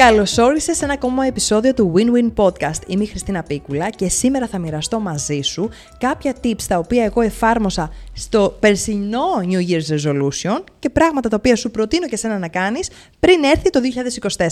Καλώ όρισε σε ένα ακόμα επεισόδιο του Win-Win Podcast. Είμαι η Χριστίνα Πίκουλα και σήμερα θα μοιραστώ μαζί σου κάποια tips τα οποία εγώ εφάρμοσα στο περσινό New Year's Resolution και πράγματα τα οποία σου προτείνω και σένα να κάνεις πριν έρθει το 2024.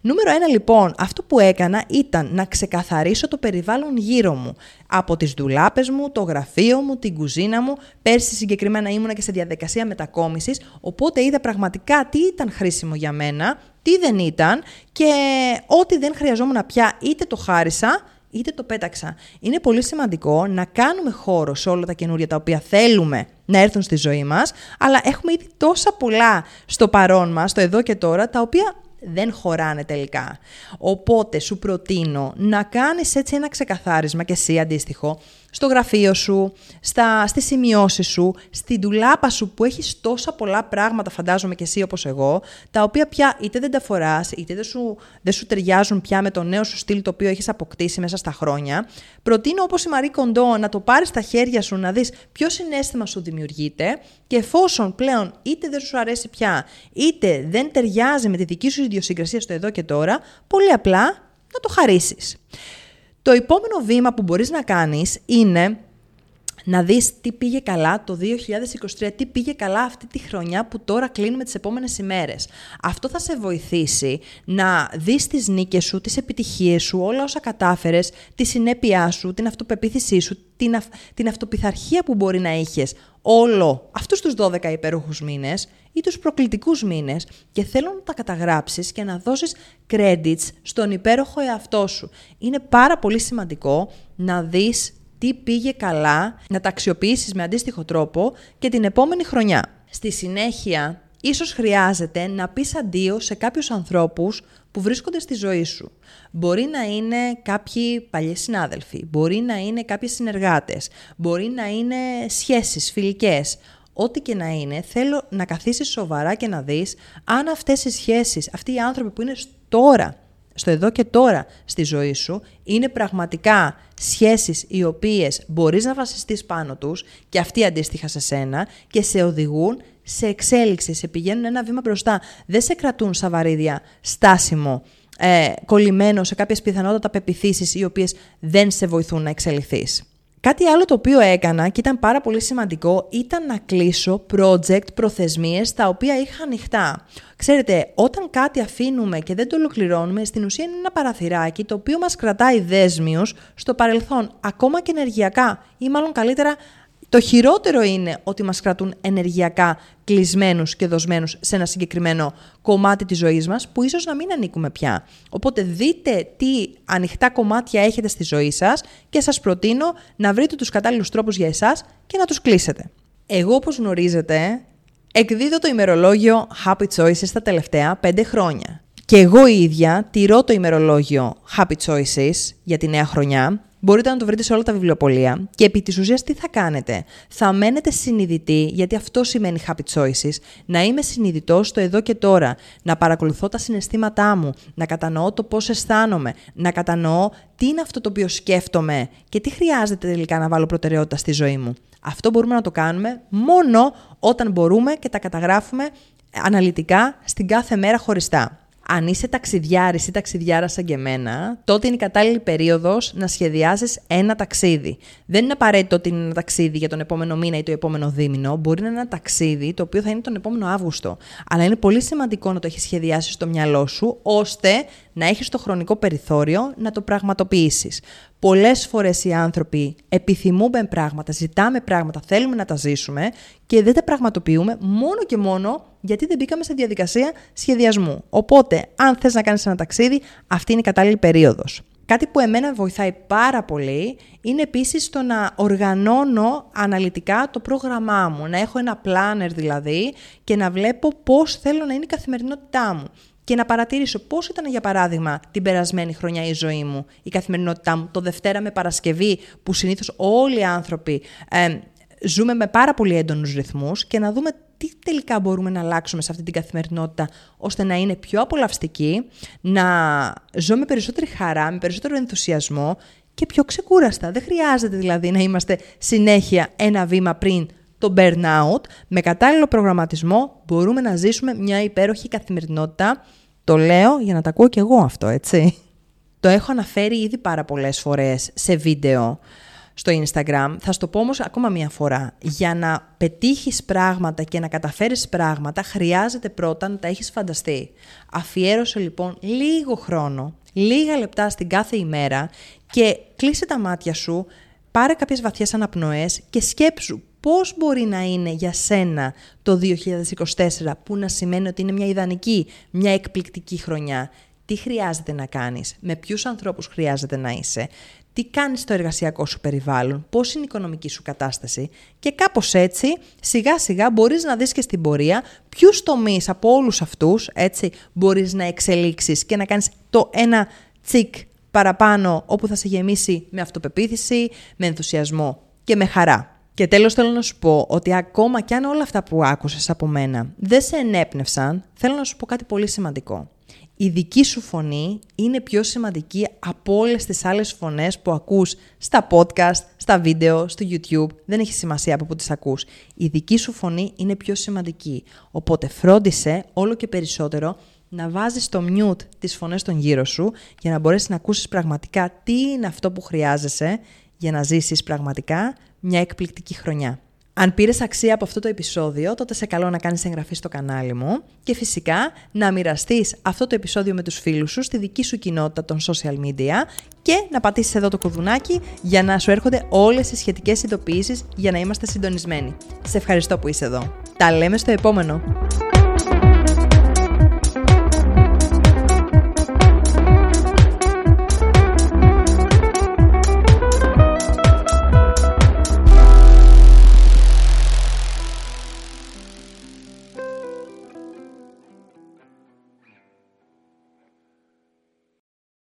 Νούμερο ένα λοιπόν, αυτό που έκανα ήταν να ξεκαθαρίσω το περιβάλλον γύρω μου. Από τις δουλάπες μου, το γραφείο μου, την κουζίνα μου. Πέρσι συγκεκριμένα ήμουνα και σε διαδικασία μετακόμισης, οπότε είδα πραγματικά τι ήταν χρήσιμο για μένα τι δεν ήταν και ό,τι δεν χρειαζόμουν πια είτε το χάρισα είτε το πέταξα. Είναι πολύ σημαντικό να κάνουμε χώρο σε όλα τα καινούρια τα οποία θέλουμε να έρθουν στη ζωή μας, αλλά έχουμε ήδη τόσα πολλά στο παρόν μας, στο εδώ και τώρα, τα οποία δεν χωράνε τελικά. Οπότε σου προτείνω να κάνεις έτσι ένα ξεκαθάρισμα και εσύ αντίστοιχο στο γραφείο σου, στα, στις σημειώσεις σου, στην ντουλάπα σου που έχεις τόσα πολλά πράγματα φαντάζομαι και εσύ όπως εγώ, τα οποία πια είτε δεν τα φοράς, είτε δεν σου, δεν σου ταιριάζουν πια με το νέο σου στυλ το οποίο έχεις αποκτήσει μέσα στα χρόνια. Προτείνω όπως η Μαρή Κοντό να το πάρεις στα χέρια σου, να δεις ποιο συνέστημα σου δημιουργείται και εφόσον πλέον είτε δεν σου αρέσει πια, είτε δεν ταιριάζει με τη δική σου ιδιοσυγκρασία στο εδώ και τώρα, πολύ απλά να το χαρίσεις. Το επόμενο βήμα που μπορείς να κάνεις είναι να δεις τι πήγε καλά το 2023, τι πήγε καλά αυτή τη χρονιά που τώρα κλείνουμε τις επόμενες ημέρες. Αυτό θα σε βοηθήσει να δεις τις νίκες σου, τις επιτυχίες σου, όλα όσα κατάφερες, τη συνέπειά σου, την αυτοπεποίθησή σου, την, αυ... την αυτοπιθαρχία που μπορεί να έχεις όλο αυτούς τους 12 υπέροχους μήνες ή τους προκλητικούς μήνες και θέλω να τα καταγράψεις και να δώσεις credits στον υπέροχο εαυτό σου. Είναι πάρα πολύ σημαντικό να δεις τι πήγε καλά, να τα αξιοποιήσεις με αντίστοιχο τρόπο και την επόμενη χρονιά. Στη συνέχεια, ίσως χρειάζεται να πεις αντίο σε κάποιους ανθρώπους που βρίσκονται στη ζωή σου. Μπορεί να είναι κάποιοι παλιοί συνάδελφοι, μπορεί να είναι κάποιοι συνεργάτες, μπορεί να είναι σχέσεις φιλικές. Ό,τι και να είναι, θέλω να καθίσεις σοβαρά και να δεις αν αυτές οι σχέσεις, αυτοί οι άνθρωποι που είναι τώρα στο εδώ και τώρα στη ζωή σου είναι πραγματικά σχέσεις οι οποίες μπορείς να βασιστείς πάνω τους και αυτοί αντίστοιχα σε σένα και σε οδηγούν σε εξέλιξη, σε πηγαίνουν ένα βήμα μπροστά. Δεν σε κρατούν σαν βαρύδια στάσιμο, ε, κολλημένο σε κάποιες πιθανότατα πεπιθήσεις οι οποίες δεν σε βοηθούν να εξελιχθείς. Κάτι άλλο το οποίο έκανα και ήταν πάρα πολύ σημαντικό ήταν να κλείσω project προθεσμίες τα οποία είχα ανοιχτά. Ξέρετε, όταν κάτι αφήνουμε και δεν το ολοκληρώνουμε, στην ουσία είναι ένα παραθυράκι το οποίο μας κρατάει δέσμιους στο παρελθόν, ακόμα και ενεργειακά ή μάλλον καλύτερα το χειρότερο είναι ότι μας κρατούν ενεργειακά κλεισμένους και δοσμένους σε ένα συγκεκριμένο κομμάτι της ζωής μας που ίσως να μην ανήκουμε πια. Οπότε δείτε τι ανοιχτά κομμάτια έχετε στη ζωή σας και σας προτείνω να βρείτε τους κατάλληλους τρόπους για εσάς και να τους κλείσετε. Εγώ όπως γνωρίζετε εκδίδω το ημερολόγιο Happy Choices τα τελευταία 5 χρόνια. Και εγώ η ίδια τηρώ το ημερολόγιο Happy Choices για τη νέα χρονιά Μπορείτε να το βρείτε σε όλα τα βιβλιοπολία. Και επί της ουσίας τι θα κάνετε; Θα μένετε συνειδητοί, γιατί αυτό σημαίνει happy choices, να είμαι συνειδητό στο εδώ και τώρα, να παρακολουθώ τα συναισθήματά μου, να κατανοώ το πώς αισθάνομαι, να κατανοώ τι είναι αυτό το οποίο σκέφτομαι και τι χρειάζεται τελικά να βάλω προτεραιότητα στη ζωή μου. Αυτό μπορούμε να το κάνουμε μόνο όταν μπορούμε και τα καταγράφουμε αναλυτικά στην κάθε μέρα χωριστά αν είσαι ταξιδιάρης ή ταξιδιάρας σαν και εμένα, τότε είναι η κατάλληλη περίοδος να σχεδιάζεις ένα ταξίδι. Δεν είναι απαραίτητο ότι είναι ένα ταξίδι για τον επόμενο μήνα ή το επόμενο δίμηνο. Μπορεί να είναι ένα ταξίδι το οποίο θα είναι τον επόμενο Αύγουστο. Αλλά είναι πολύ σημαντικό να το έχεις σχεδιάσει στο μυαλό σου, ώστε να έχεις το χρονικό περιθώριο να το πραγματοποιήσεις. Πολλές φορές οι άνθρωποι επιθυμούμε πράγματα, ζητάμε πράγματα, θέλουμε να τα ζήσουμε και δεν τα πραγματοποιούμε μόνο και μόνο γιατί δεν μπήκαμε σε διαδικασία σχεδιασμού. Οπότε, αν θες να κάνεις ένα ταξίδι, αυτή είναι η κατάλληλη περίοδος. Κάτι που εμένα βοηθάει πάρα πολύ είναι επίσης το να οργανώνω αναλυτικά το πρόγραμμά μου, να έχω ένα planner δηλαδή και να βλέπω πώς θέλω να είναι η καθημερινότητά μου και να παρατηρήσω πώς ήταν για παράδειγμα την περασμένη χρονιά η ζωή μου, η καθημερινότητά μου, το Δευτέρα με Παρασκευή που συνήθως όλοι οι άνθρωποι ε, ζούμε με πάρα πολύ έντονους ρυθμούς και να δούμε τι τελικά μπορούμε να αλλάξουμε σε αυτή την καθημερινότητα ώστε να είναι πιο απολαυστική, να ζω με περισσότερη χαρά, με περισσότερο ενθουσιασμό και πιο ξεκούραστα. Δεν χρειάζεται δηλαδή να είμαστε συνέχεια ένα βήμα πριν το burnout. Με κατάλληλο προγραμματισμό μπορούμε να ζήσουμε μια υπέροχη καθημερινότητα. Το λέω για να τα ακούω κι εγώ αυτό, έτσι. Το έχω αναφέρει ήδη πάρα πολλές φορές σε βίντεο στο Instagram. Θα σου το πω όμως ακόμα μία φορά. Για να πετύχεις πράγματα και να καταφέρεις πράγματα, χρειάζεται πρώτα να τα έχεις φανταστεί. Αφιέρωσε λοιπόν λίγο χρόνο, λίγα λεπτά στην κάθε ημέρα και κλείσε τα μάτια σου, πάρε κάποιες βαθιές αναπνοές και σκέψου πώς μπορεί να είναι για σένα το 2024 που να σημαίνει ότι είναι μια ιδανική, μια εκπληκτική χρονιά; Τι χρειάζεται να κάνεις, με ποιους ανθρώπους χρειάζεται να είσαι, τι κάνεις στο εργασιακό σου περιβάλλον, πώς είναι η οικονομική σου κατάσταση; Και κάπως έτσι σιγά σιγά μπορείς να δεις και στην πορεία ποιους τομείς από όλους αυτούς έτσι, μπορείς να εξελίξεις και να κάνεις το ένα τσικ παραπάνω όπου θα σε γεμίσει με αυτοπεποίθηση, με ενθουσιασμό και με χαρά. Και τέλος θέλω να σου πω ότι ακόμα κι αν όλα αυτά που άκουσες από μένα δεν σε ενέπνευσαν, θέλω να σου πω κάτι πολύ σημαντικό η δική σου φωνή είναι πιο σημαντική από όλες τις άλλες φωνές που ακούς στα podcast, στα βίντεο, στο YouTube. Δεν έχει σημασία από πού τις ακούς. Η δική σου φωνή είναι πιο σημαντική. Οπότε φρόντισε όλο και περισσότερο να βάζεις το mute τις φωνές των γύρω σου για να μπορέσεις να ακούσεις πραγματικά τι είναι αυτό που χρειάζεσαι για να ζήσεις πραγματικά μια εκπληκτική χρονιά. Αν πήρες αξία από αυτό το επεισόδιο, τότε σε καλώ να κάνεις εγγραφή στο κανάλι μου και φυσικά να μοιραστείς αυτό το επεισόδιο με τους φίλους σου στη δική σου κοινότητα των social media και να πατήσεις εδώ το κουδουνάκι για να σου έρχονται όλες οι σχετικές ειδοποιήσεις για να είμαστε συντονισμένοι. Σε ευχαριστώ που είσαι εδώ. Τα λέμε στο επόμενο.